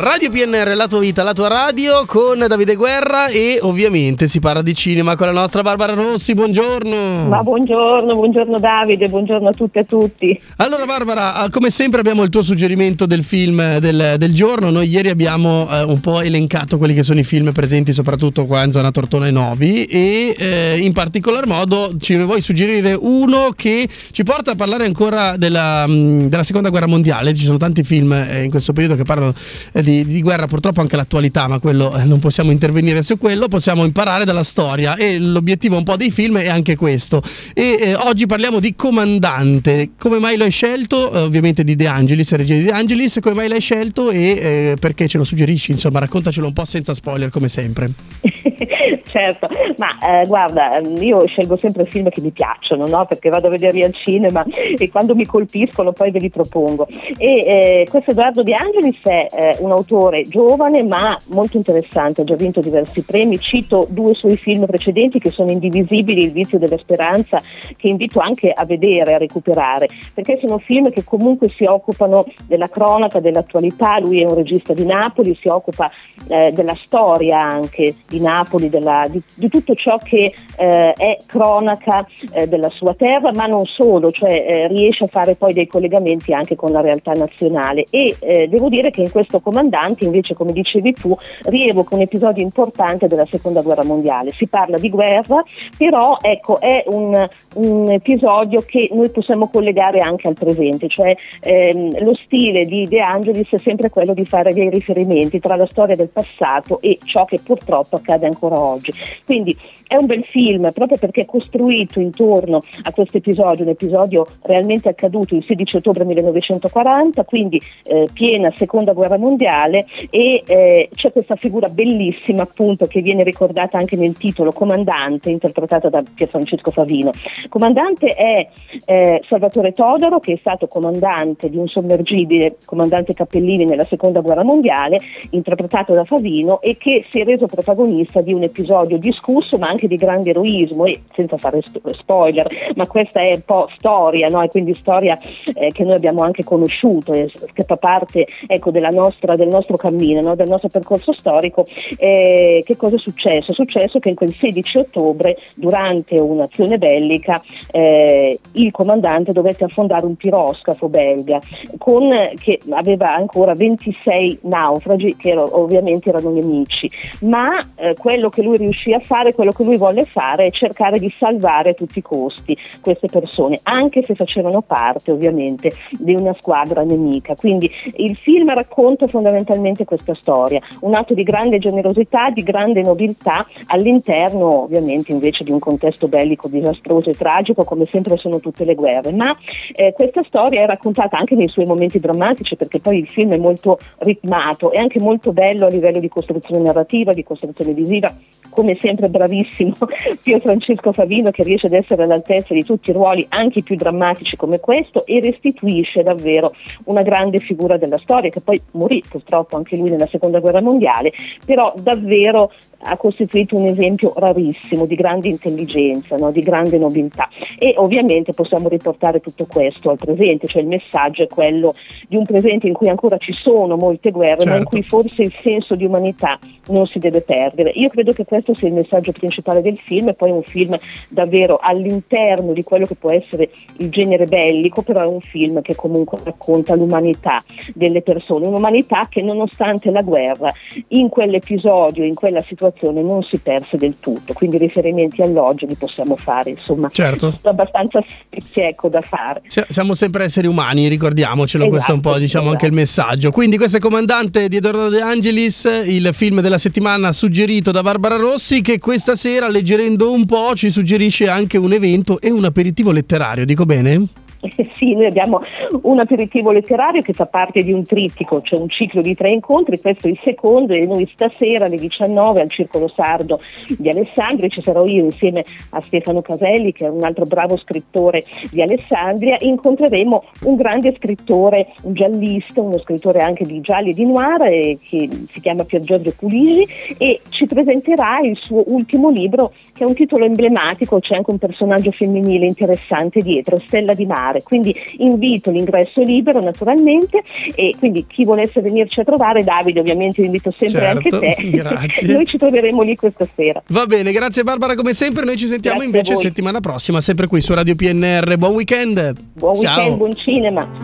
Radio PNR, la tua vita, la tua radio con Davide Guerra e ovviamente si parla di cinema con la nostra Barbara Rossi, buongiorno. Ma buongiorno, buongiorno Davide, buongiorno a tutte e a tutti. Allora Barbara, ah, come sempre abbiamo il tuo suggerimento del film del, del giorno, noi ieri abbiamo eh, un po' elencato quelli che sono i film presenti soprattutto qua in zona Tortona e Novi e eh, in particolar modo ci vuoi suggerire uno che ci porta a parlare ancora della, della seconda guerra mondiale, ci sono tanti film eh, in questo periodo che parlano eh, di, di, guerra, purtroppo anche l'attualità, ma quello eh, non possiamo intervenire su quello, possiamo imparare dalla storia e l'obiettivo un po' dei film è anche questo. E eh, oggi parliamo di Comandante, come mai l'hai scelto? Eh, ovviamente di De Angelis, regia di De Angelis, come mai l'hai scelto e eh, perché ce lo suggerisci? Insomma, raccontacelo un po' senza spoiler come sempre. certo, ma eh, guarda, io scelgo sempre film che mi piacciono, no? perché vado a vederli al cinema e quando mi colpiscono poi ve li propongo. E questo Edoardo De Angelis è un autore giovane ma molto interessante, ha già vinto diversi premi, cito due suoi film precedenti che sono indivisibili, Il vizio della speranza, che invito anche a vedere, a recuperare, perché sono film che comunque si occupano della cronaca, dell'attualità, lui è un regista di Napoli, si occupa eh, della storia anche di Napoli, della, di, di, tutto ciò che eh, è cronaca eh, della sua terra, ma non solo, cioè eh, riesce a fare poi dei collegamenti anche con la realtà nazionale e eh, devo dire che in questo comandante invece, come dicevi tu, rievoca un episodio importante della seconda guerra mondiale. Si parla di guerra, però ecco, è un, un episodio che noi possiamo collegare anche al presente, cioè ehm, lo stile di De Angelis è sempre quello di fare dei riferimenti tra la storia del passato e ciò che purtroppo accade ancora oggi. Quindi è un bel film proprio perché è costruito intorno a questo episodio, un episodio realmente accaduto il 16 ottobre 1940, quindi eh, piena seconda guerra mondiale e eh, c'è questa figura bellissima appunto che viene ricordata anche nel titolo, Comandante, interpretata da Pierfrancesco Favino. Comandante è eh, Salvatore Todoro che è stato comandante di un sommergibile, comandante Cappellini nella seconda guerra mondiale, interpretato da Favino e che si è reso protagonista di un episodio discusso ma anche di grande eroismo e senza fare spoiler, ma questa è un po' storia, no? e quindi storia eh, che noi abbiamo anche conosciuto, che fa parte ecco, nostra, del nostro cammino, no? del nostro percorso storico, eh, che cosa è successo? È successo che in quel 16 ottobre, durante un'azione bellica, eh, il comandante dovette affondare un piroscafo belga con, che aveva ancora 26 naufragi, che ero, ovviamente erano nemici, ma eh, quello che lui riuscì a fare, quello che lui volle fare è cercare di salvare a tutti i costi queste persone, anche se facevano parte ovviamente di una squadra nemica. Quindi il film racconta fondamentalmente questa storia, un atto di grande generosità, di grande nobiltà all'interno ovviamente invece di un contesto bellico disastroso e tragico come sempre sono tutte le guerre, ma eh, questa storia è raccontata anche nei suoi momenti drammatici perché poi il film è molto ritmato e anche molto bello a livello di costruzione narrativa, di costruzione visiva, come sempre bravissimo Pio Francesco Favino che riesce ad essere all'altezza di tutti i ruoli anche più drammatici come questo e restituisce davvero una grande figura della storia che poi morì purtroppo anche lui nella seconda guerra mondiale, però davvero ha costituito un esempio rarissimo di grande intelligenza, no? di grande nobiltà e ovviamente possiamo riportare tutto questo al presente, cioè il messaggio è quello di un presente in cui ancora ci sono molte guerre, certo. ma in certo. cui forse il senso di umanità non si deve perdere. Io credo che questo sia il messaggio principale del film e poi è un film davvero all'interno di quello che può essere il genere bellico, però è un film che comunque racconta l'umanità delle persone, un'umanità che nonostante la guerra in quell'episodio, in quella situazione, situazione non si perse del tutto, quindi riferimenti all'oggi li possiamo fare, insomma, certo. sono abbastanza ecco, da fare. Siamo sempre esseri umani, ricordiamocelo, esatto, questo è un po' diciamo esatto. anche il messaggio. Quindi questo è Comandante di Edoardo De Angelis, il film della settimana suggerito da Barbara Rossi che questa sera, leggerendo un po', ci suggerisce anche un evento e un aperitivo letterario, dico bene? Sì, noi abbiamo un aperitivo letterario che fa parte di un trittico, cioè un ciclo di tre incontri, questo è il secondo e noi stasera alle 19 al Circolo Sardo di Alessandria, ci sarò io insieme a Stefano Caselli che è un altro bravo scrittore di Alessandria, incontreremo un grande scrittore, un giallista, uno scrittore anche di gialli e di noir eh, che si chiama Pier Giorgio Pulisi e ci presenterà il suo ultimo libro che è un titolo emblematico, c'è anche un personaggio femminile interessante dietro, Stella di Mare trovare. Quindi invito l'ingresso libero naturalmente e quindi chi volesse venirci a trovare, Davide ovviamente invito sempre Certo, anche te. grazie. Noi ci troveremo lì questa sera. Va bene, grazie Barbara come sempre, noi ci sentiamo Grazie invece settimana prossima, sempre qui su Radio PNR. Buon weekend. Buon Ciao. weekend, buon cinema.